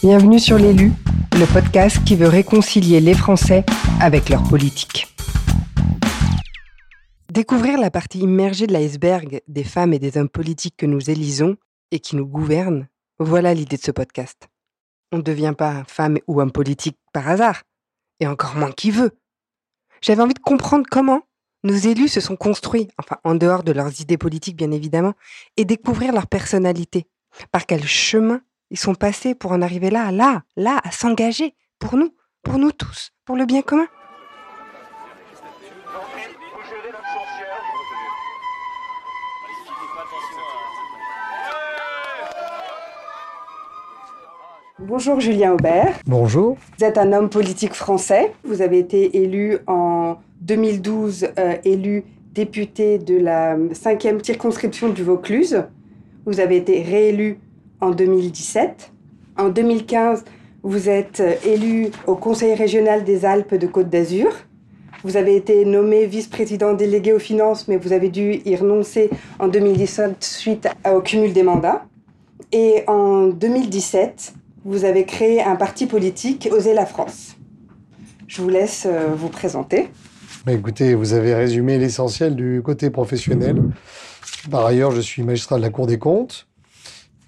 Bienvenue sur l'élu, le podcast qui veut réconcilier les Français avec leur politique. Découvrir la partie immergée de l'iceberg des femmes et des hommes politiques que nous élisons et qui nous gouvernent, voilà l'idée de ce podcast. On ne devient pas femme ou homme politique par hasard, et encore moins qui veut. J'avais envie de comprendre comment nos élus se sont construits, enfin en dehors de leurs idées politiques bien évidemment, et découvrir leur personnalité. Par quel chemin ils sont passés pour en arriver là, là, là, à s'engager, pour nous, pour nous tous, pour le bien commun. Bonjour Julien Aubert. Bonjour. Vous êtes un homme politique français. Vous avez été élu en 2012, euh, élu député de la 5e circonscription du Vaucluse. Vous avez été réélu en 2017. En 2015, vous êtes euh, élu au Conseil régional des Alpes de Côte d'Azur. Vous avez été nommé vice-président délégué aux finances, mais vous avez dû y renoncer en 2017 suite au cumul des mandats. Et en 2017, vous avez créé un parti politique, Oser la France. Je vous laisse euh, vous présenter. Bah, écoutez, vous avez résumé l'essentiel du côté professionnel. Par ailleurs, je suis magistrat de la Cour des comptes.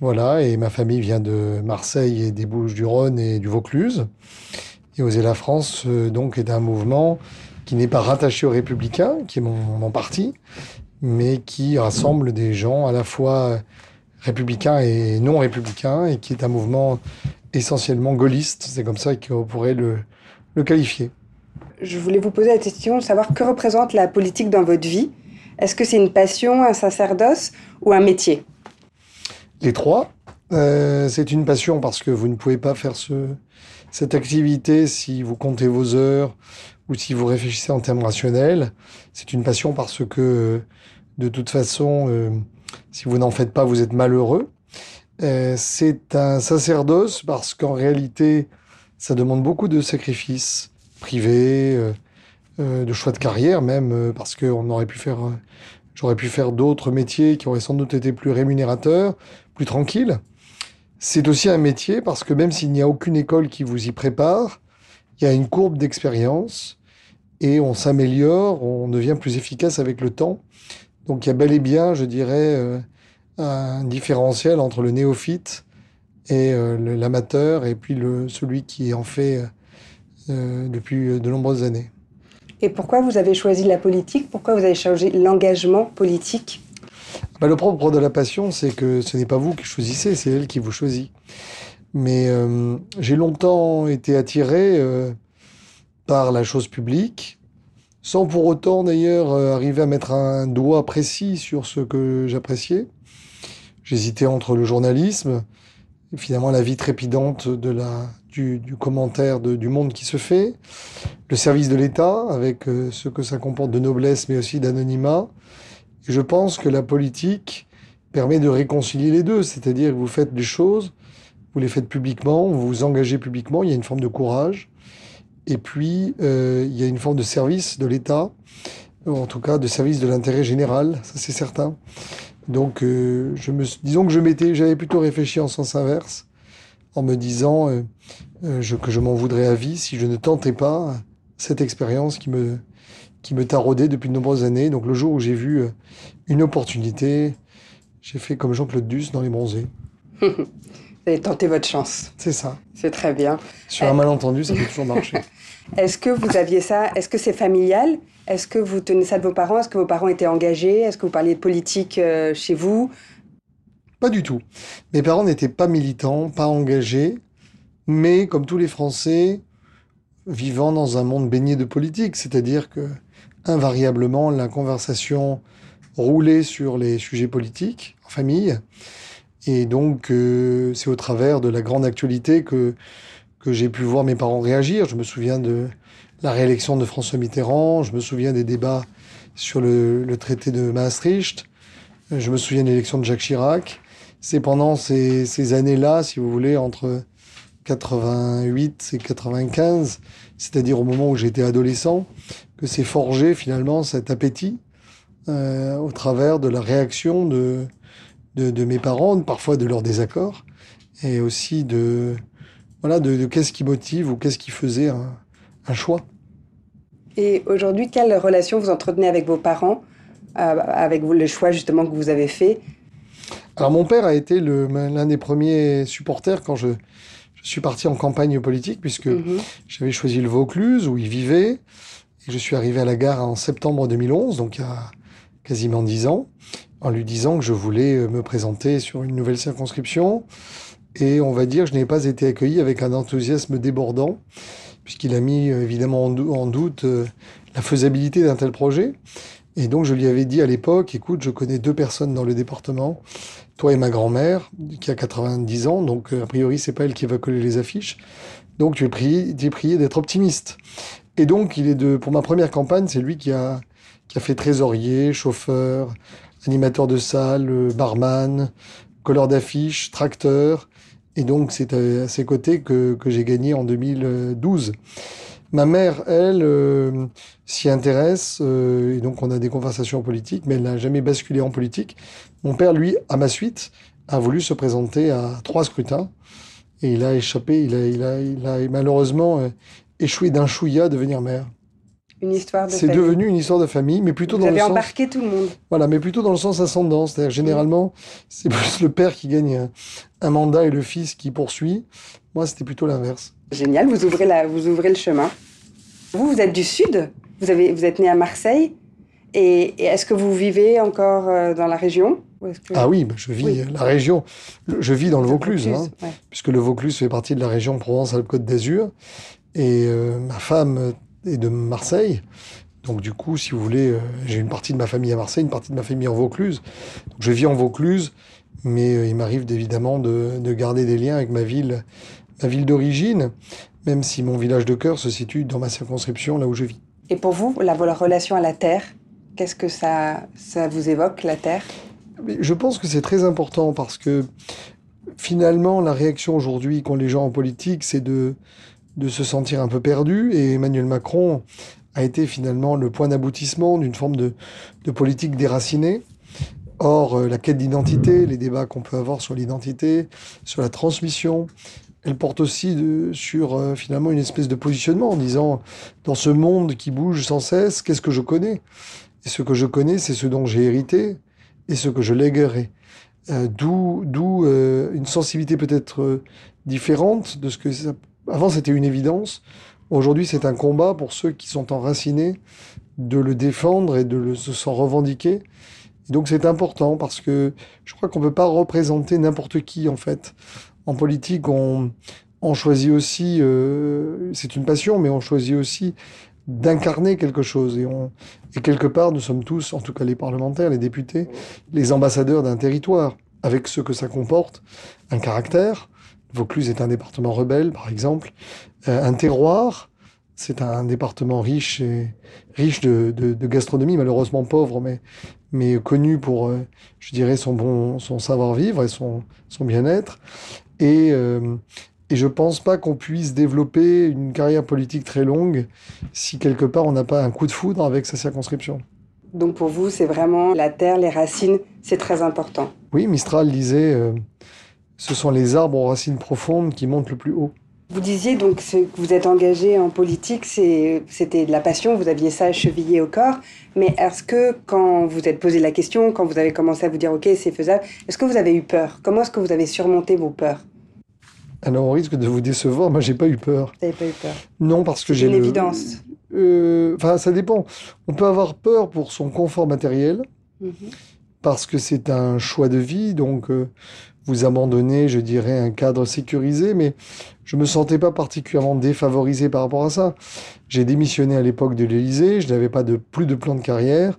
Voilà, et ma famille vient de Marseille et des Bouches-du-Rhône et du Vaucluse. Et Oser la France, euh, donc, est un mouvement qui n'est pas rattaché aux Républicains, qui est mon, parti, mais qui rassemble des gens à la fois républicain et non républicain, et qui est un mouvement essentiellement gaulliste. C'est comme ça qu'on pourrait le qualifier. Je voulais vous poser la question de savoir que représente la politique dans votre vie? Est-ce que c'est une passion, un sacerdoce ou un métier? Les trois. Euh, c'est une passion parce que vous ne pouvez pas faire ce, cette activité si vous comptez vos heures ou si vous réfléchissez en termes rationnels. C'est une passion parce que de toute façon, euh, si vous n'en faites pas, vous êtes malheureux. Euh, c'est un sacerdoce parce qu'en réalité, ça demande beaucoup de sacrifices privés, de choix de carrière même, parce qu'on aurait pu faire, j'aurais pu faire d'autres métiers qui auraient sans doute été plus rémunérateurs, plus tranquilles. C'est aussi un métier parce que même s'il n'y a aucune école qui vous y prépare, il y a une courbe d'expérience et on s'améliore, on devient plus efficace avec le temps. Donc il y a bel et bien, je dirais, euh, un différentiel entre le néophyte et euh, l'amateur, et puis celui qui en fait euh, depuis de nombreuses années. Et pourquoi vous avez choisi la politique? Pourquoi vous avez changé l'engagement politique? Bah, Le propre de la passion, c'est que ce n'est pas vous qui choisissez, c'est elle qui vous choisit. Mais euh, j'ai longtemps été attiré euh, par la chose publique, sans pour autant d'ailleurs euh, arriver à mettre un doigt précis sur ce que j'appréciais. J'hésitais entre le journalisme, et finalement la vie trépidante de la, du, commentaire du monde qui se fait, le service de l'État, avec euh, ce que ça comporte de noblesse mais aussi d'anonymat. Et je pense que la politique permet de réconcilier les deux, c'est-à-dire que vous faites des choses, vous les faites publiquement, vous vous engagez publiquement, il y a une forme de courage. Et puis, euh, il y a une forme de service de l'État, en tout cas de service de l'intérêt général, ça c'est certain. Donc, euh, je me, disons que je m'étais, j'avais plutôt réfléchi en sens inverse, en me disant euh, euh, je, que je m'en voudrais à vie si je ne tentais pas cette expérience qui me, qui me taraudait depuis de nombreuses années. Donc, le jour où j'ai vu euh, une opportunité, j'ai fait comme Jean-Claude Duss dans Les Bronzés. Vous avez tenté votre chance. C'est ça. C'est très bien. Sur un malentendu, ça peut toujours marcher. Est-ce que vous aviez ça? Est-ce que c'est familial? Est-ce que vous tenez ça de vos parents? Est-ce que vos parents étaient engagés? Est-ce que vous parliez de politique euh, chez vous? Pas du tout. Mes parents n'étaient pas militants, pas engagés, mais comme tous les Français, vivant dans un monde baigné de politique, c'est-à-dire que invariablement la conversation roulait sur les sujets politiques en famille. Et donc, euh, c'est au travers de la grande actualité que, j'ai pu voir mes parents réagir. Je me souviens de la réélection de François Mitterrand, je me souviens des débats sur le, le traité de Maastricht, je me souviens de l'élection de Jacques Chirac. C'est pendant ces, années-là, si vous voulez, entre 88 et 95, c'est-à-dire au moment où j'étais adolescent, que s'est forgé finalement cet appétit euh, au travers de la réaction de, de, mes parents, parfois de leurs désaccords, et aussi de, voilà, de, qu'est-ce qui motive ou qu'est-ce qui faisait un, choix. Et aujourd'hui, quelle relation vous entretenez avec vos parents, euh, avec le choix justement que vous avez fait Alors mon père a été l'un des premiers supporters quand je, je, suis parti en campagne politique, puisque mhm. j'avais choisi le Vaucluse où il vivait. Et je suis arrivé à la gare en septembre 2011, donc il y a quasiment dix ans, en lui disant que je voulais euh, me présenter sur une nouvelle circonscription. Et on va dire, je n'ai pas été accueilli avec un enthousiasme débordant, puisqu'il a mis euh, évidemment en doute euh, la faisabilité d'un tel projet. Et donc je lui avais dit à l'époque, écoute, je connais deux personnes dans le département, toi et ma grand-mère, qui a 90 ans, donc a priori c'est pas elle qui va coller les affiches. Donc tu es prié, d'être optimiste. Et donc il est de, pour ma première campagne, c'est lui qui a, qui a fait trésorier, chauffeur, animateur de salle, barman, colleur d'affiches, tracteur. Et donc, c'est à ses côtés que, que j'ai gagné en 2012. Ma mère, elle, euh, s'y intéresse, euh, et donc on a des conversations politiques, mais elle n'a jamais basculé en politique. Mon père, lui, à ma suite, a voulu se présenter à trois scrutins, et il a échappé, il a, il a, il a malheureusement euh, échoué d'un chouïa à devenir maire une histoire de C'est devenu une histoire de famille, mais plutôt Vous dans avez le embarqué tout le monde. Voilà, mais plutôt dans le sens ascendant. C'est-à-dire, généralement, c'est plus le père qui gagne un, mandat et le fils qui poursuit. Moi, c'était plutôt l'inverse. Génial, vous ouvrez, la, vous ouvrez le chemin. Vous, vous êtes du Sud, vous, avez, vous êtes né à Marseille. Et, est-ce que vous vivez encore euh, dans la région Ah oui, bah, je vis la région. Je vis dans le Vaucluse, hein, puisque le Vaucluse fait partie de la région Provence-Alpes-Côte d'Azur. Et euh, ma femme et de Marseille. Donc du coup, si vous voulez, euh, j'ai une partie de ma famille à Marseille, une partie de ma famille en Vaucluse. je vis en Vaucluse, mais euh, il m'arrive évidemment de, de, garder des liens avec ma ville, ma ville d'origine, même si mon village de cœur se situe dans ma circonscription, là où je vis. Et pour vous, la, la relation à la terre, qu'est-ce que ça, ça vous évoque, la terre? Je pense que c'est très important parce que finalement, la réaction aujourd'hui qu'ont les gens en politique, c'est de de se sentir un peu perdu. Et Emmanuel Macron a été finalement le point d'aboutissement d'une forme de, politique déracinée. Or, euh, la quête d'identité, les débats qu'on peut avoir sur l'identité, sur la transmission, elle porte aussi sur euh, finalement une espèce de positionnement en disant, dans ce monde qui bouge sans cesse, qu'est-ce que je connais? Et ce que je connais, c'est ce dont j'ai hérité et ce que je léguerai. Euh, d'où d'où une sensibilité peut-être différente de ce que ça avant, c'était une évidence. Aujourd'hui, c'est un combat pour ceux qui sont enracinés de le défendre et de s'en revendiquer. donc, c'est important parce que je crois qu'on ne peut pas représenter n'importe qui, en fait. En politique, on, choisit aussi, euh, c'est une passion, mais on choisit aussi d'incarner quelque chose. Et, quelque part, nous sommes tous, en tout cas les parlementaires, les députés, les ambassadeurs d'un territoire, avec ce que ça comporte, un caractère, Vaucluse est un département rebelle, par exemple. Euh, un terroir, c'est un département riche et riche de, gastronomie, malheureusement pauvre, mais, mais connu pour, euh, je dirais, son bon, son savoir-vivre et son, son bien-être. Et, euh, et je pense pas qu'on puisse développer une carrière politique très longue si quelque part on n'a pas un coup de foudre avec sa circonscription. Donc pour vous, c'est vraiment la terre, les racines, c'est très important. Oui, Mistral disait ce sont les arbres aux racines profondes qui montent le plus haut. Vous disiez donc que vous êtes engagé en politique, c'était de la passion, vous aviez ça chevillé au corps. Mais est-ce que quand vous êtes posé la question, quand vous avez commencé à vous dire OK, c'est faisable, est-ce que vous avez eu peur? Comment est-ce que vous avez surmonté vos peurs? Alors au risque de vous décevoir, moi j'ai pas eu peur. Vous n'avez pas eu peur Non, parce que j'ai une évidence. Euh, enfin, ça dépend. On peut avoir peur pour son confort matériel. Mhm. Parce que c'est un choix de vie, donc euh, vous abandonnez, je dirais, un cadre sécurisé, mais je me sentais pas particulièrement défavorisé par rapport à ça. J'ai démissionné à l'époque de l'Élysée, je n'avais pas de plus de plan de carrière,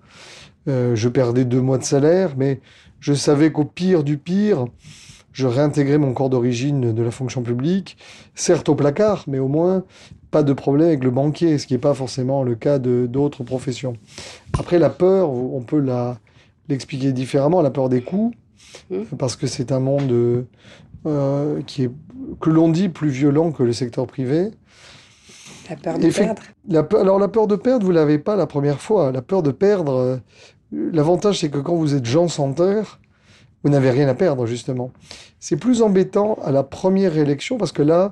euh, je perdais deux mois de salaire, mais je savais qu'au pire du pire, je réintégrais mon corps d'origine de la fonction publique, certes au placard, mais au moins pas de problème avec le banquier, ce qui n'est pas forcément le cas de d'autres professions. Après, la peur, on peut la l'expliquer différemment, la peur des coûts. Mmh. parce que c'est un monde euh, qui est, que l'on dit, plus violent que le secteur privé. La peur de perdre la, Alors la peur de perdre, vous l'avez pas la première fois. La peur de perdre, euh, l'avantage c'est que quand vous êtes Jean sans terre, vous n'avez rien à perdre justement. C'est plus embêtant à la première élection parce que là,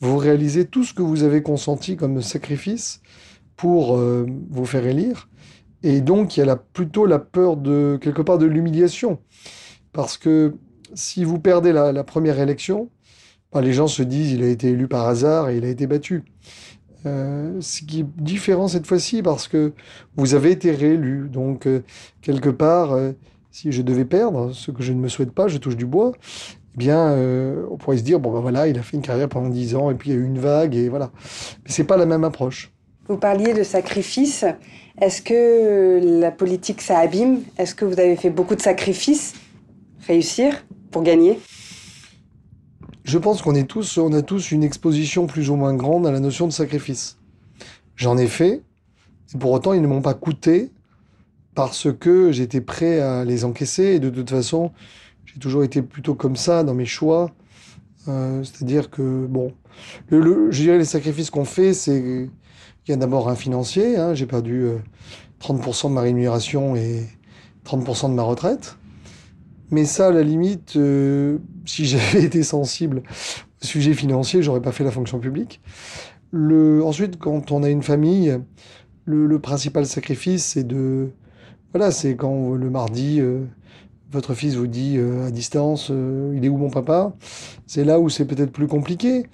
vous réalisez tout ce que vous avez consenti comme sacrifice pour euh, vous faire élire. Et donc, il y a plutôt la peur de, quelque part, de l'humiliation. Parce que si vous perdez la, première élection, bah, les gens se disent il a été élu par hasard et il a été battu. Euh, ce qui est différent cette fois-ci parce que vous avez été réélu. Donc, euh, quelque part, si je devais perdre, ce que je ne me souhaite pas, je touche du bois, eh bien, on pourrait se dire, bon, ben voilà, il a fait une carrière pendant 10 ans et puis il y a eu une vague et voilà. Mais c'est pas la même approche. Vous parliez de sacrifice. Est-ce que la politique, ça abîme? Est-ce que vous avez fait beaucoup de sacrifices? Réussir pour gagner? Je pense qu'on est tous, on a tous une exposition plus ou moins grande à la notion de sacrifice. J'en ai fait, et pour autant, ils ne m'ont pas coûté parce que j'étais prêt à les encaisser. Et de toute façon, j'ai toujours été plutôt comme ça dans mes choix. Euh, c'est-à-dire que, bon, le, je dirais les sacrifices qu'on fait, c'est. Il y a d'abord un financier. Hein, j'ai perdu 30% euh, de ma rémunération et 30% de ma retraite. Mais ça, à la limite, euh, si j'avais été sensible au sujet financier, j'aurais pas fait la fonction publique. Le, ensuite, quand on a une famille, le, principal sacrifice, c'est de, voilà, c'est quand le mardi, euh, votre fils vous dit euh, à distance, il est où mon papa? C'est là où c'est peut-être plus compliqué.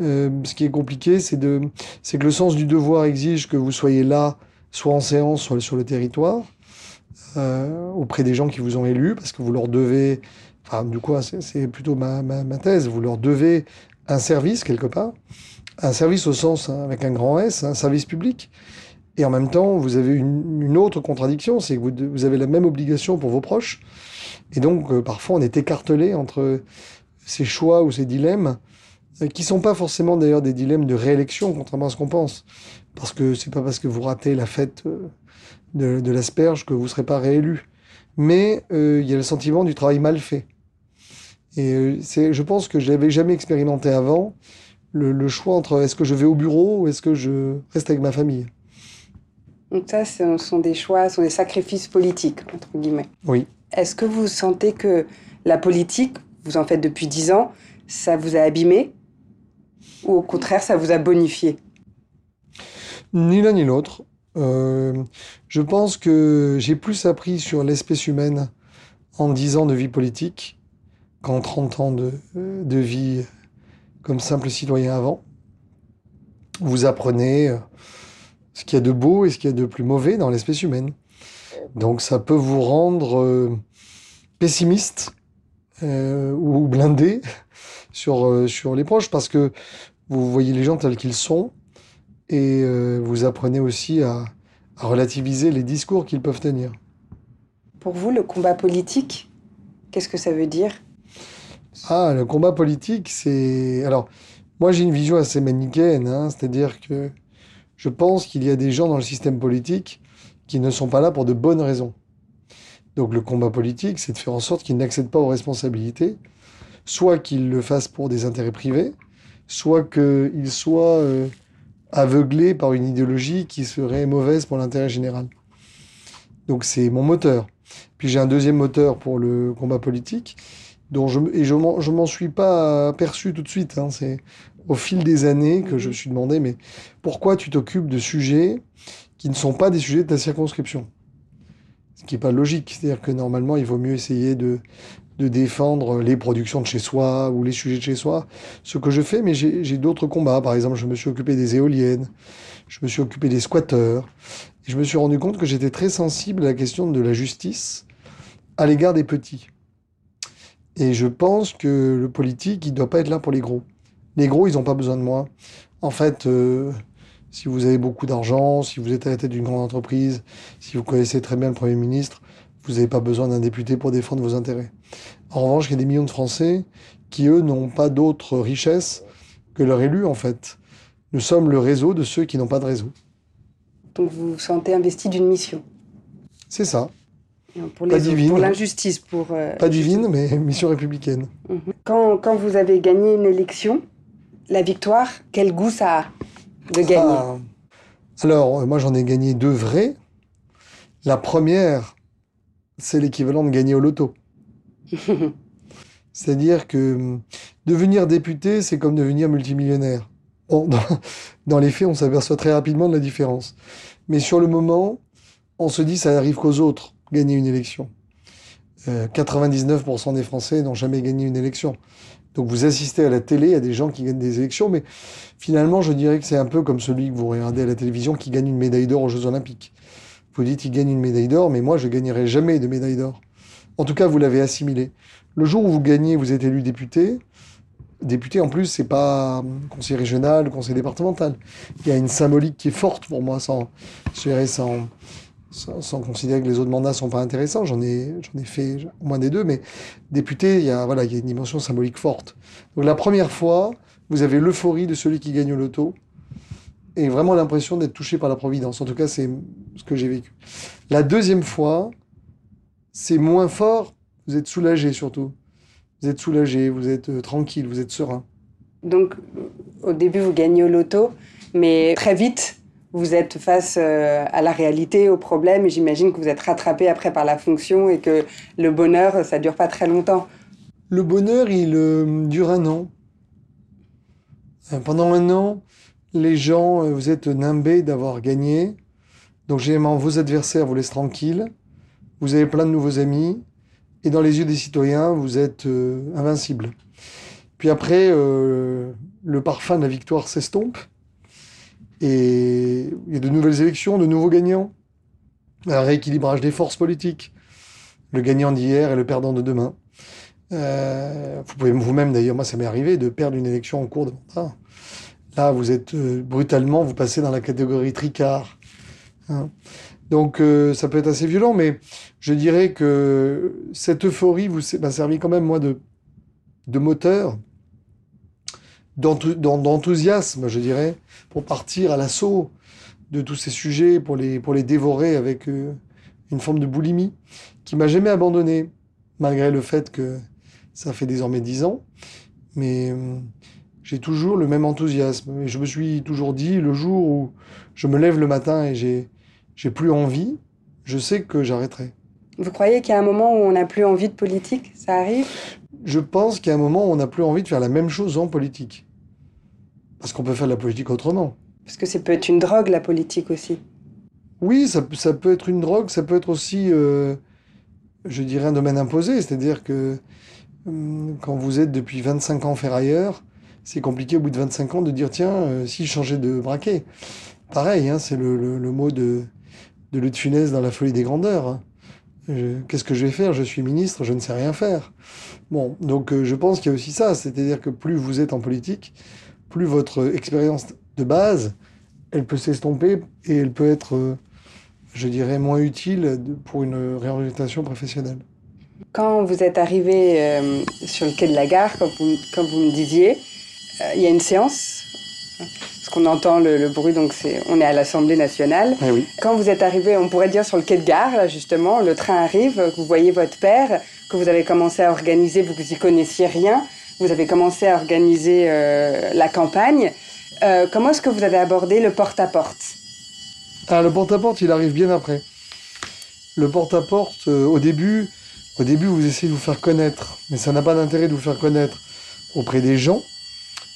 ce qui est compliqué, c'est que le sens du devoir exige que vous soyez là, soit en séance, soit sur le territoire. Euh, auprès des gens qui vous ont élu, parce que vous leur devez, enfin, du coup, c'est plutôt ma, thèse, vous leur devez un service quelque part, un service au sens hein, avec un grand S, un service public. Et en même temps, vous avez une, autre contradiction, c'est que vous, avez la même obligation pour vos proches. Et donc, euh, parfois, on est écartelé entre ces choix ou ces dilemmes, euh, qui sont pas forcément d'ailleurs des dilemmes de réélection, contrairement à ce qu'on pense. Parce que c'est pas parce que vous ratez la fête de, l'asperge que vous serez pas réélu. Mais euh, il y a le sentiment du travail mal fait. Et euh, c'est, je pense que je n'avais jamais expérimenté avant le, choix entre est-ce que je vais au bureau ou est-ce que je reste avec ma famille. Donc ça, ce sont des choix, ce sont des sacrifices politiques, entre guillemets. Oui. Est-ce que vous sentez que la politique, vous en faites depuis dix ans, ça vous a abîmé ou au contraire, ça vous a bonifié? Ni l'un ni l'autre. Euh, je pense que j'ai plus appris sur l'espèce humaine en 10 ans de vie politique qu'en 30 ans de, de, vie comme simple citoyen avant. Vous apprenez euh, ce qu'il y a de beau et ce qu'il y a de plus mauvais dans l'espèce humaine. Donc ça peut vous rendre euh, pessimiste ou blindé sur, sur les proches parce que vous voyez les gens tels qu'ils sont et euh, vous apprenez aussi à, relativiser les discours qu'ils peuvent tenir. Pour vous, le combat politique, qu'est-ce que ça veut dire? Ah, le combat politique, c'est... Alors, moi j'ai une vision assez manichéenne, hein, c'est-à-dire que je pense qu'il y a des gens dans le système politique qui ne sont pas là pour de bonnes raisons. Donc le combat politique, c'est de faire en sorte qu'ils n'accèdent pas aux responsabilités, soit qu'ils le fassent pour des intérêts privés, soit qu'ils soient... Euh, aveuglé par une idéologie qui serait mauvaise pour l'intérêt général. Donc c'est mon moteur. Puis j'ai un deuxième moteur pour le combat politique, et je m'en suis pas aperçu tout de suite. Hein. C'est au fil des années que je me suis demandé, mais pourquoi tu t'occupes de sujets qui ne sont pas des sujets de ta circonscription? Ce qui n'est pas logique. C'est-à-dire que normalement, il vaut mieux essayer de défendre les productions de chez soi ou les sujets de chez soi, ce que je fais, mais j'ai d'autres combats. Par exemple, je me suis occupé des éoliennes, je me suis occupé des squatteurs, et je me suis rendu compte que j'étais très sensible à la question de la justice à l'égard des petits. Et je pense que le politique, il ne doit pas être là pour les gros. Les gros, ils n'ont pas besoin de moi. En fait, euh, si vous avez beaucoup d'argent, si vous êtes à la tête d'une grande entreprise, si vous connaissez très bien le Premier ministre, vous n'avez pas besoin d'un député pour défendre vos intérêts. En revanche, il y a des millions de Français qui, eux, n'ont pas d'autre richesse que leur élu, en fait. Nous sommes le réseau de ceux qui n'ont pas de réseau. Donc vous vous sentez investi d'une mission C'est ça. Pour pas divine. Pour l'injustice. Pour, euh, pas divine, mais mission républicaine. Mhm. Quand, quand, vous avez gagné une élection, la victoire, quel goût ça a de gagner? Ah. Alors, moi j'en ai gagné deux vraies. La première, c'est l'équivalent de gagner au loto. C'est-à-dire que hum, devenir député, c'est comme devenir multimillionnaire. Bon, dans, les faits, on s'aperçoit très rapidement de la différence. Mais sur le moment, on se dit ça n'arrive qu'aux autres, gagner une élection. 99% des Français n'ont jamais gagné une élection. Donc vous assistez à la télé à des gens qui gagnent des élections, mais finalement, je dirais que c'est un peu comme celui que vous regardez à la télévision qui gagne une médaille d'or aux Jeux Olympiques. Vous dites, il gagne une médaille d'or, mais moi, je gagnerai jamais de médaille d'or. En tout cas, vous l'avez assimilé. Le jour où vous gagnez, vous êtes élu député. Député, en plus, c'est pas conseil régional, conseil départemental. Il y a une symbolique qui est forte pour moi, sans, sans, sans, considérer que les autres mandats sont pas intéressants. J'en ai, j'en ai fait au moins des deux, mais député, il y a, voilà, il y a une dimension symbolique forte. Donc la première fois, vous avez l'euphorie de celui qui gagne au loto et vraiment l'impression d'être touché par la providence. En tout cas, c'est ce que j'ai vécu. La deuxième fois, c'est moins fort. Vous êtes soulagé surtout. Vous êtes soulagé, vous êtes euh, tranquille, vous êtes serein. Donc, au début, vous gagnez au loto, mais très vite, vous êtes face euh, à la réalité, au problème, et j'imagine que vous êtes rattrapé après par la fonction et que le bonheur, ça dure pas très longtemps. Le bonheur, il euh, dure un an. Pendant un an, les gens, vous êtes nimbés d'avoir gagné. Donc, généralement, vos adversaires vous laissent tranquille vous avez plein de nouveaux amis, et dans les yeux des citoyens, vous êtes euh, invincible. Puis après, euh, le parfum de la victoire s'estompe, et il y a de nouvelles élections, de nouveaux gagnants, un rééquilibrage des forces politiques, le gagnant d'hier et le perdant de demain. Euh, vous pouvez vous-même, d'ailleurs, moi ça m'est arrivé de perdre une élection en cours de mandat. Là, vous êtes brutalement, vous passez dans la catégorie tricard. Hein. Donc euh, ça peut être assez violent, mais je dirais que cette euphorie vous m'a servi quand même moi de, de moteur, d'enthousiasme, je dirais, pour partir à l'assaut de tous ces sujets, pour les, pour les dévorer avec euh, une forme de boulimie qui m'a jamais abandonné, malgré le fait que ça fait désormais dix ans. Mais euh, j'ai toujours le même enthousiasme. Et je me suis toujours dit, le jour où je me lève le matin et j'ai j'ai plus envie, je sais que j'arrêterai. Vous croyez qu'il y a un moment où on n'a plus envie de politique? Ça arrive? Je pense qu'il y a un moment où on n'a plus envie de faire la même chose en politique. Parce qu'on peut faire de la politique autrement. Parce que ça peut être une drogue, la politique aussi. Oui, ça, ça peut être une drogue, ça peut être aussi, euh, je dirais, un domaine imposé. C'est-à-dire que hum, quand vous êtes depuis 25 ans ferrailleur, c'est compliqué au bout de 25 ans de dire tiens, euh, si je changeais de braquet. Pareil, hein, c'est le, mot de, de Louis de Funès dans La folie des grandeurs. Hein. Qu'est-ce que je vais faire? Je suis ministre, je ne sais rien faire. Bon, donc euh, je pense qu'il y a aussi ça, c'est-à-dire que plus vous êtes en politique, plus votre expérience de base, elle peut s'estomper et elle peut être, euh, je dirais, moins utile pour une réorientation professionnelle. Quand vous êtes arrivé euh, sur le quai de la gare, comme vous, comme vous me disiez, il y a une séance parce qu'on entend le, bruit, donc c'est, on est à l'Assemblée nationale. Eh Quand vous êtes arrivé, on pourrait dire sur le quai de gare, là justement, le train arrive, vous voyez votre père, que vous avez commencé à organiser, vous n'y connaissiez rien, vous avez commencé à organiser euh, la campagne. Euh, comment est-ce que vous avez abordé le porte-à-porte? Ah, Le porte-à-porte, il arrive bien après. Le porte-à-porte, euh, au début, au début, vous essayez de vous faire connaître, mais ça n'a pas d'intérêt de vous faire connaître auprès des gens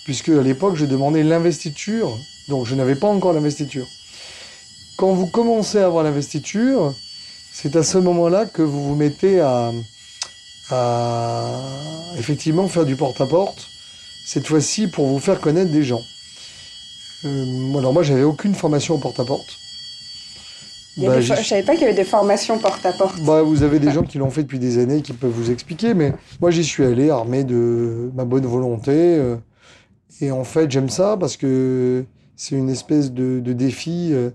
puisque à l'époque, je demandais l'investiture, donc je n'avais pas encore l'investiture. Quand vous commencez à avoir l'investiture, c'est à ce moment-là que vous vous mettez à, effectivement faire du porte-à-porte, cette fois-ci pour vous faire connaître des gens. Euh, alors moi, j'avais aucune formation au porte-à-porte. Bah, je ne savais pas qu'il y avait des formations porte-à-porte. Bah, vous avez des gens qui l'ont fait depuis des années qui peuvent vous expliquer, mais moi j'y suis allé armé de ma bonne volonté. Euh, et en fait, j'aime ça parce que c'est une espèce de, défi, euh,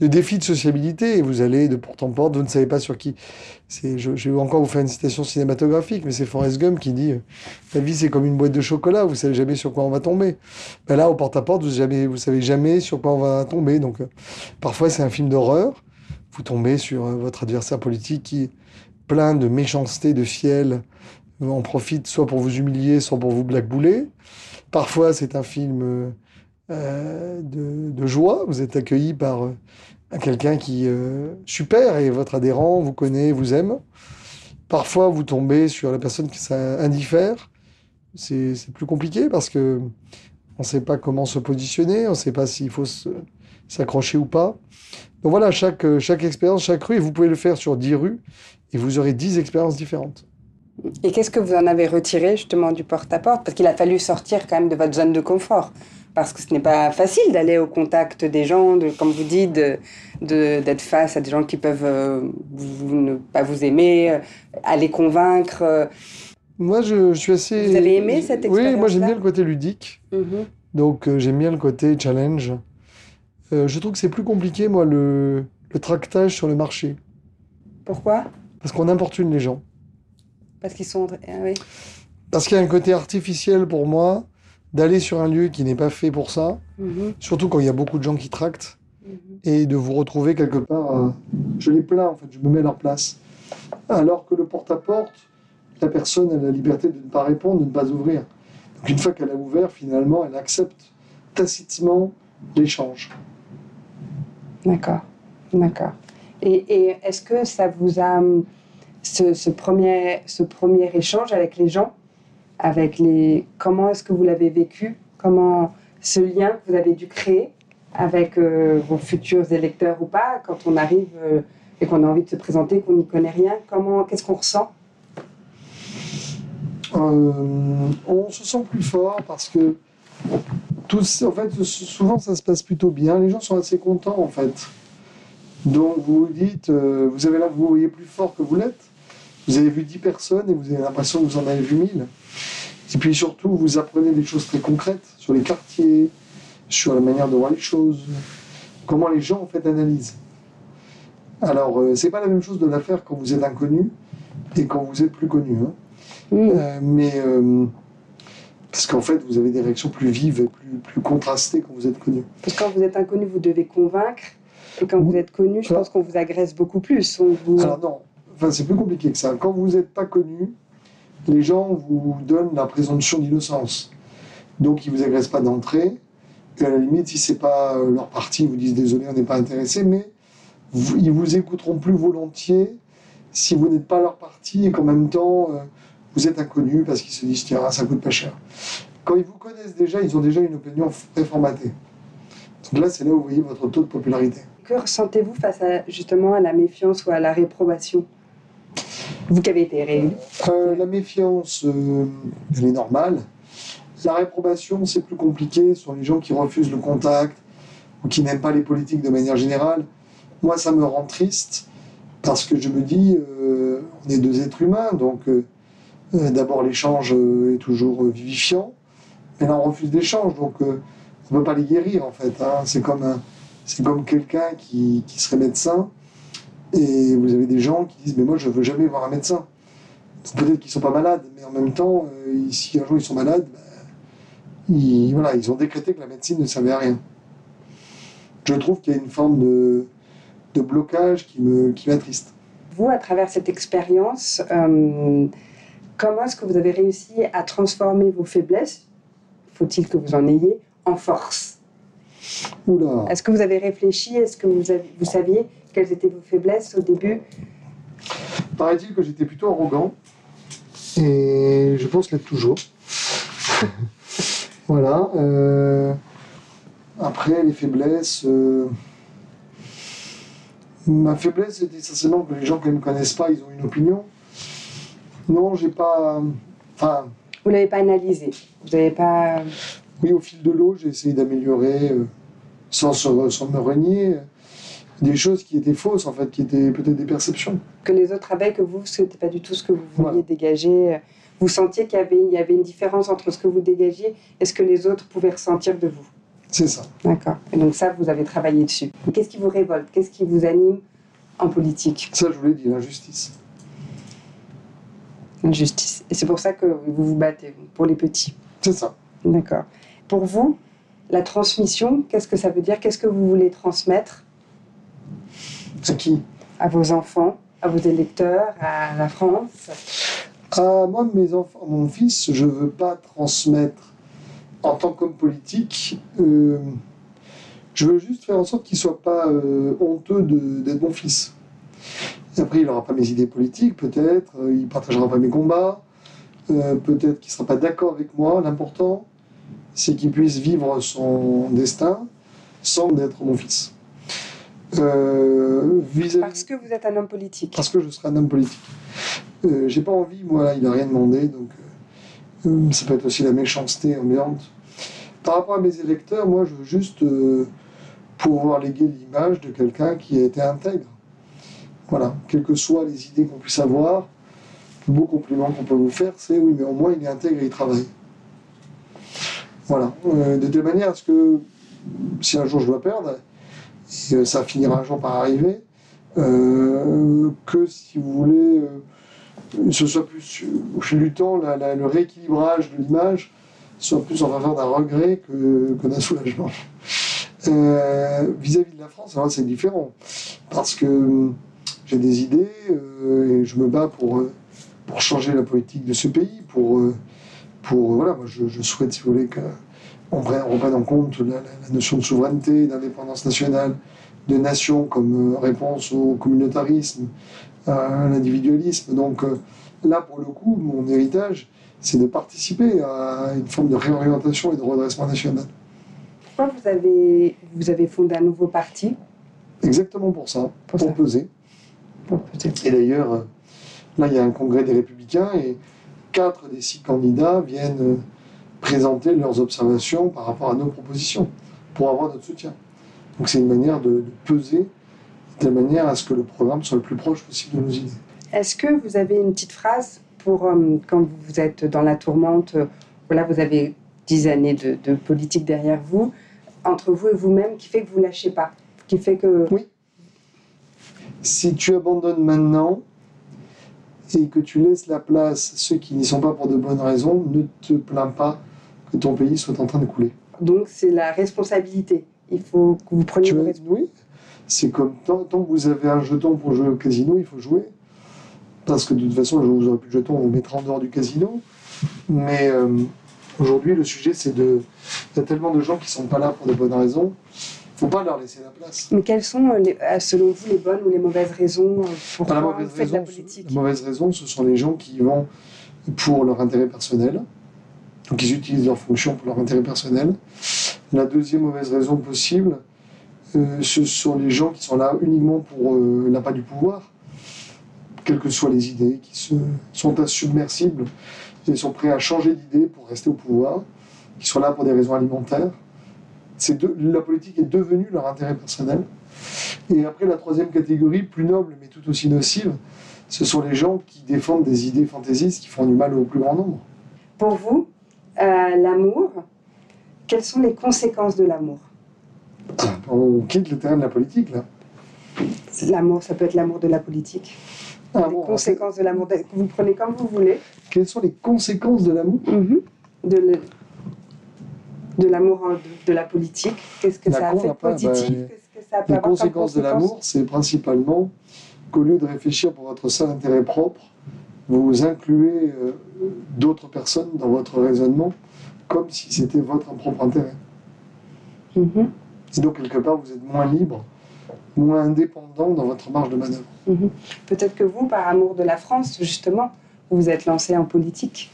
de défi de sociabilité. Vous allez de porte en porte, vous ne savez pas sur qui. C'est, je, vais encore vous faire une citation cinématographique, mais c'est Forrest Gump qui dit euh, La vie, c'est comme une boîte de chocolat, vous savez jamais sur quoi on va tomber. Ben là, au porte-à-porte, vous, jamais, vous savez jamais sur quoi on va tomber. Donc, euh, parfois, c'est un film d'horreur. Vous tombez sur votre adversaire politique qui, plein de méchanceté, de fiel, en profite soit pour vous humilier, soit pour vous blackbouler. Parfois, c'est un film euh, de, joie. Vous êtes accueilli par euh, quelqu'un qui euh, super et votre adhérent vous connaît, vous aime. Parfois, vous tombez sur la personne qui s'indiffère. C'est plus compliqué parce que On ne sait pas comment se positionner, on ne sait pas s'il faut s'accrocher ou pas. Donc voilà, chaque, expérience, chaque rue, vous pouvez le faire sur 10 rues, et vous aurez 10 expériences différentes. Et qu'est-ce que vous en avez retiré justement du porte-à-porte? Parce qu'il a fallu sortir quand même de votre zone de confort. Parce que ce n'est pas facile d'aller au contact des gens, de, comme vous dites, d'être de, face à des gens qui peuvent euh, ne pas vous aimer, euh, à les convaincre. Euh. Moi, je, suis assez. Vous avez aimé cette expérience Oui, moi j'aime bien le côté ludique. Mhm. Donc j'aime bien le côté challenge. je trouve que c'est plus compliqué, moi, le, le tractage sur le marché. Pourquoi? Parce qu'on importune les gens. Parce qu'ils sont. Ah oui. Parce qu'il y a un côté artificiel pour moi d'aller sur un lieu qui n'est pas fait pour ça, mhm. surtout quand il y a beaucoup de gens qui tractent, mhm. et de vous retrouver quelque part. Euh, je les plains, en fait, je me mets à leur place. Alors que le porte-à-porte, la personne a la liberté de ne pas répondre, de ne pas ouvrir. Donc une fois qu'elle a ouvert, finalement, elle accepte tacitement l'échange. D'accord, d'accord. Et, et est-ce que ça vous a ce, premier, ce premier échange avec les gens, avec les comment est-ce que vous l'avez vécu, comment ce lien que vous avez dû créer avec euh, vos futurs électeurs ou pas, quand on arrive euh, et qu'on a envie de se présenter, qu'on n'y connaît rien, qu'est-ce qu'on ressent? Euh, On se sent plus fort parce que tous, en fait, souvent ça se passe plutôt bien. Les gens sont assez contents en fait. Donc vous vous dites, vous avez là, vous voyez plus fort que vous l'êtes. Vous avez vu 10 personnes et vous avez l'impression que vous en avez vu 1000. Et puis surtout, vous apprenez des choses très concrètes sur les quartiers, sur la manière de voir les choses, comment les gens en fait analysent. Alors, euh, c'est pas la même chose de la faire quand vous êtes inconnu et quand vous êtes plus connu. Hein. Euh, mais euh, parce qu'en fait, vous avez des réactions plus vives et plus, plus contrastées quand vous êtes connu. Parce que quand vous êtes inconnu, vous devez convaincre. Et quand vous êtes connu, je pense qu'on vous agresse beaucoup plus. Alors non, Enfin, c'est plus compliqué que ça. Quand vous n'êtes pas connu, les gens vous donnent la présomption d'innocence. Donc, ils ne vous agressent pas d'entrée. Et à la limite, si ce n'est pas euh, leur parti, ils vous disent désolé, on n'est pas intéressé, mais ils vous écouteront plus volontiers si vous n'êtes pas leur parti et qu'en même temps, euh, vous êtes inconnu parce qu'ils se disent tiens, ça coûte pas cher. Quand ils vous connaissent déjà, ils ont déjà une opinion préformatée. Donc là, c'est là où vous voyez votre taux de popularité. Que ressentez-vous face à justement à la méfiance ou à la réprobation? Vous qui avez été réélu euh, La méfiance, euh, elle est normale. La réprobation, c'est plus compliqué. Sont les gens qui refusent le contact ou qui n'aiment pas les politiques de manière générale. Moi, ça me rend triste parce que je me dis, euh, on est deux êtres humains, donc d'abord l'échange est toujours vivifiant, mais là on refuse l'échange, donc on ne peut pas les guérir en fait. Hein. C'est comme, comme quelqu'un qui serait médecin et vous avez des gens qui disent Mais moi, je ne veux jamais voir un médecin. Peut-être qu'ils ne sont pas malades, mais en même temps, euh, si un jour ils sont malades, ben, ils, voilà, ils ont décrété que la médecine ne servait à rien. Je trouve qu'il y a une forme de, de blocage qui m'attriste. Qui vous, à travers cette expérience, euh, comment est-ce que vous avez réussi à transformer vos faiblesses, faut-il que vous en ayez, en force? Est-ce que vous avez réfléchi? Est-ce que vous, avez, vous saviez quelles étaient vos faiblesses au début Paraît-il que j'étais plutôt arrogant. Et je pense l'être toujours. voilà. Euh, après, les faiblesses. Euh, ma faiblesse, c'est essentiellement que les gens qui ne me connaissent pas, ils ont une opinion. Non, j'ai pas. Enfin. Vous l'avez pas analysé. Vous n'avez pas. Oui, au fil de l'eau, j'ai essayé d'améliorer euh, sans, sans me renier des choses qui étaient fausses, en fait, qui étaient peut-être des perceptions. Que les autres avaient, que vous, ce n'était pas du tout ce que vous vouliez dégager. Vous sentiez qu'il y avait, il y avait une différence entre ce que vous dégagiez et ce que les autres pouvaient ressentir de vous. C'est ça. D'accord. Et donc ça, vous avez travaillé dessus. Qu'est-ce qui vous révolte? Qu'est-ce qui vous anime en politique? Ça, je vous l'ai dit, l'injustice. L'injustice. Et c'est pour ça que vous vous battez, pour les petits. C'est ça. D'accord. Pour vous, la transmission, qu'est-ce que ça veut dire? Qu'est-ce que vous voulez transmettre? À qui À vos enfants, à vos électeurs, à la France À moi, mes enfants, mon fils, je ne veux pas transmettre en tant qu'homme politique. Euh, je veux juste faire en sorte qu'il ne soit pas euh, honteux d'être mon fils. après, il n'aura pas mes idées politiques, peut-être, euh, il ne partagera pas mes combats, peut-être qu'il ne sera pas d'accord avec moi. L'important, c'est qu'il puisse vivre son destin sans être mon fils. Euh, parce que vous êtes un homme politique. Parce que je serai un homme politique. Euh, j'ai pas envie, moi, là, il n'a rien demandé, donc euh, ça peut être aussi la méchanceté ambiante. Par rapport à mes électeurs, moi, je veux juste pouvoir léguer l'image de quelqu'un qui a été intègre. Voilà, quelles que soient les idées qu'on puisse avoir, le beau compliment qu'on peut vous faire, c'est oui, mais au moins il est intègre et il travaille. Voilà, de telle manière à ce que si un jour je dois perdre, ça finira un jour par arriver, euh, que si vous voulez, euh, ce soit plus au fil du temps, le rééquilibrage de l'image soit plus en faveur d'un regret que, d'un soulagement. Euh, vis-à-vis de la France, c'est différent, parce que j'ai des idées et je me bats pour, pour changer la politique de ce pays, pour, pour voilà, moi je souhaite, si vous voulez, que on reprenne en compte la, notion de souveraineté, d'indépendance nationale, de nation comme euh, réponse au communautarisme, à l'individualisme. Donc euh, là, pour le coup, mon héritage, c'est de participer à une forme de réorientation et de redressement national. Pourquoi vous avez, vous avez fondé un nouveau parti Exactement pour ça, pour, peser. Et d'ailleurs, euh, là, il y a un congrès des Républicains et quatre des six candidats viennent présenter leurs observations par rapport à nos propositions pour avoir notre soutien. Donc c'est une manière de, peser de telle manière à ce que le programme soit le plus proche possible de nos idées. Est-ce que vous avez une petite phrase pour euh, quand vous êtes dans la tourmente, euh, voilà, vous avez dix années de, politique derrière vous, entre vous et vous-même, qui fait que vous ne lâchez pas, qui fait que... Oui. Si tu abandonnes maintenant, et que tu laisses la place à ceux qui n'y sont pas pour de bonnes raisons, ne te plains pas que ton pays soit en train de couler. Donc c'est la responsabilité. Il faut que vous preniez vos Oui, c'est comme tant, tant, que vous avez un jeton pour jouer au casino, il faut jouer. Parce que de toute façon, le jour où vous n'aurez plus de jeton, on vous mettra en dehors du casino. Mais euh, aujourd'hui, le sujet, c'est de. Il y a tellement de gens qui ne sont pas là pour de bonnes raisons. Il ne faut pas leur laisser la place. Mais quelles sont, euh, euh, selon vous, les bonnes ou les mauvaises raisons pour la mauvaise raison, de la politique? La mauvaise raison, ce sont les gens qui vont pour leur intérêt personnel donc ils utilisent leur fonction pour leur intérêt personnel. La deuxième mauvaise raison possible, euh, ce sont les gens qui sont là uniquement pour euh, l'appât du pouvoir, quelles que soient les idées, qui sont insubmersibles et sont prêts à changer d'idée pour rester au pouvoir, qui sont là pour des raisons alimentaires. La politique est devenue leur intérêt personnel. Et après, la troisième catégorie, plus noble mais tout aussi nocive, ce sont les gens qui défendent des idées fantaisistes qui font du mal au plus grand nombre. Pour vous, euh, l'amour, quelles sont les conséquences de l'amour On quitte le terrain de la politique, là. L'amour, ça peut être l'amour de la politique. les conséquences de l'amour, vous prenez comme vous voulez. Quelles sont les conséquences de l'amour mhm. De de l'amour de, la politique Qu'est-ce que ça a fait de positif bah, Les conséquences de l'amour, c'est principalement qu'au lieu de réfléchir pour votre seul intérêt propre, vous incluez euh, d'autres personnes dans votre raisonnement comme si c'était votre propre intérêt. Mm-hmm. Et donc, quelque part, vous êtes moins libre, moins indépendant dans votre marge de manœuvre. Mm-hmm. Peut-être que vous, par amour de la France, justement, vous vous êtes lancé en politique.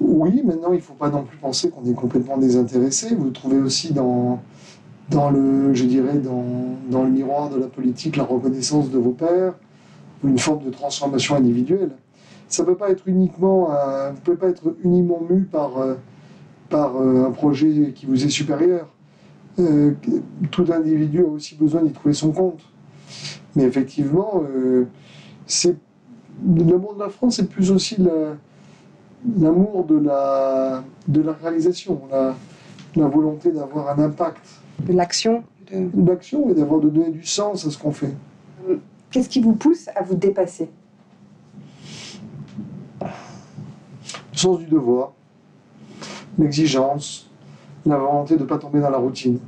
Oui, maintenant, il ne faut pas non plus penser qu'on est complètement désintéressé. Vous trouvez aussi dans, dans le, je dirais, dans, dans le miroir de la politique la reconnaissance de vos pères, une forme de transformation individuelle. Ça peut pas être uniquement, vous pouvez pas être uniquement mu par, euh, par euh, un projet qui vous est supérieur. Euh, tout individu a aussi besoin d'y trouver son compte. Mais effectivement, c'est l'amour de la France, c'est plus aussi l'amour de la, de la réalisation, la, la volonté d'avoir un impact. De l'action de... L'action et d'avoir de donner du sens à ce qu'on fait. Qu'est-ce qui vous pousse à vous dépasser? Le sens du devoir, l'exigence, la volonté de ne pas tomber dans la routine.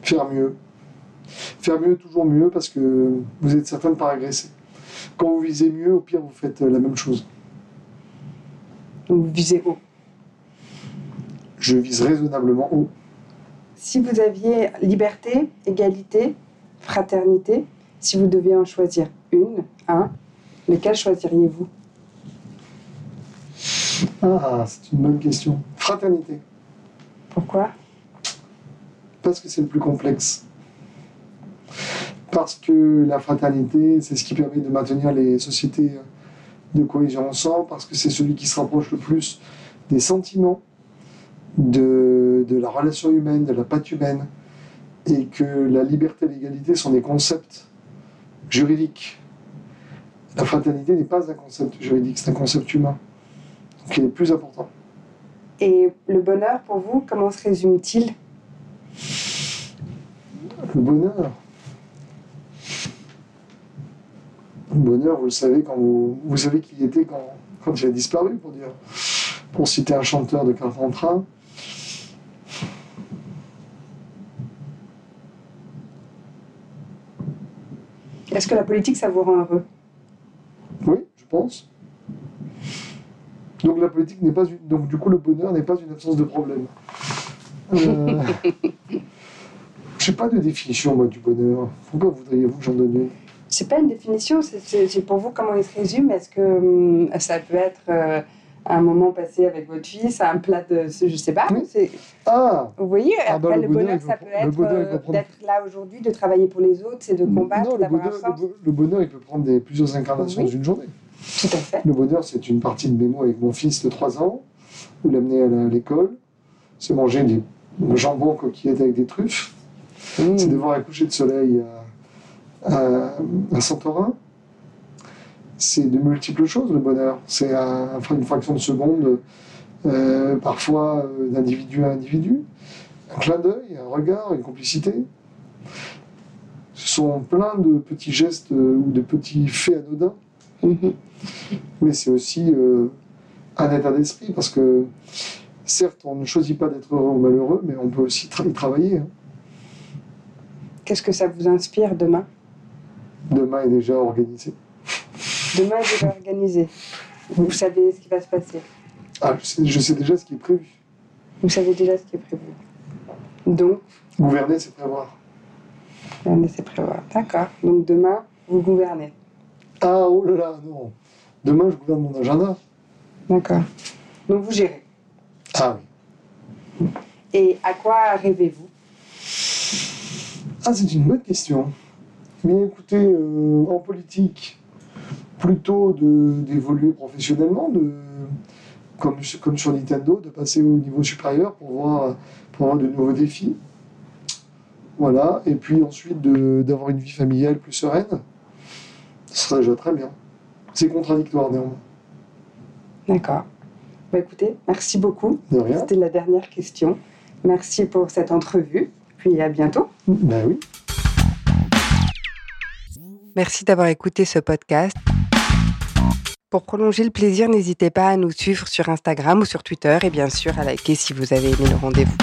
Faire mieux. Faire mieux, toujours mieux, parce que vous êtes certain de ne pas régresser. Quand vous visez mieux, au pire, vous faites la même chose. vous visez haut Je vise raisonnablement haut. Si vous aviez liberté, égalité, fraternité, si vous deviez en choisir une, un, lequel choisiriez-vous? Ah, c'est une bonne question. Fraternité. Pourquoi? Parce que c'est le plus complexe. Parce que la fraternité, c'est ce qui permet de maintenir les sociétés de cohésion ensemble, parce que c'est celui qui se rapproche le plus des sentiments, de, de la relation humaine, de la patte humaine, et que la liberté et l'égalité sont des concepts juridiques. La fraternité n'est pas un concept juridique, c'est un concept humain, donc il est plus important. Et le bonheur, pour vous, comment se résume-t-il? Le bonheur. Le bonheur, vous le savez quand vous, vous savez qui il était quand, quand il a disparu, pour dire, pour citer un chanteur de Carpentras. Est-ce que la politique, ça vous rend heureux? Oui, je pense. Donc la politique n'est pas une... donc du coup le bonheur n'est pas une absence de problème. Euh... Je n'ai pas de définition moi du bonheur. Pourquoi voudriez-vous que j'en donne une? C'est pas une définition, c'est- pour vous comment il se résume. Est-ce que hum, ça peut être euh, un moment passé avec votre fils, un plat de, je sais pas. Oui. Ah Vous voyez, Ah après le, le bonheur, ça peut être euh, prendre- d'être là aujourd'hui, de travailler pour les autres, c'est de combattre, Non, le d'avoir un le sens. le bonheur, il peut prendre des, plusieurs incarnations Oui. d'une journée. Tout à fait. Le bonheur, c'est une partie de mes mots avec mon fils de 3 ans, ou l'amener à l'école, c'est manger des jambons coquillettes avec des truffes, Mmh. c'est de voir un coucher de soleil à, à, à Santorin. C'est de multiples choses, le bonheur. C'est un- une fraction de seconde, euh, parfois euh, d'individu à individu. Un clin d'œil, un regard, une complicité. Ce sont plein de petits gestes euh, ou de petits faits anodins, Mhm. mais c'est aussi euh, un état d'esprit, parce que certes, on ne choisit pas d'être heureux ou malheureux, mais on peut aussi tra- y travailler. hein. Qu'est-ce que ça vous inspire demain? Demain est déjà organisé. Demain est déjà organisé. Vous savez ce qui va se passer. Ah, je sais, je sais déjà ce qui est prévu. Vous savez déjà ce qui est prévu. Donc, Gouverner, c'est prévoir. on laissez prévoir. D'accord. Donc demain, vous gouvernez. Ah, oh là là, non. Demain, je gouverne mon agenda. D'accord. Donc vous gérez. Ah oui. Et à quoi rêvez-vous? Ah, c'est une bonne question. Mais écoutez, euh, en politique, plutôt de- d'évoluer professionnellement, de, comme, comme sur Nintendo, de passer au niveau supérieur pour voir, pour avoir de nouveaux défis. Voilà. Et puis ensuite, de- d'avoir une vie familiale plus sereine. Ce serait déjà très bien. C'est contradictoire néanmoins. D'accord. Bah écoutez, merci beaucoup. De rien. C'était la dernière question. Merci pour cette entrevue. Puis à bientôt. Ben oui. Merci d'avoir écouté ce podcast. Pour prolonger le plaisir, n'hésitez pas à nous suivre sur Instagram ou sur Twitter et bien sûr à liker si vous avez aimé le rendez-vous.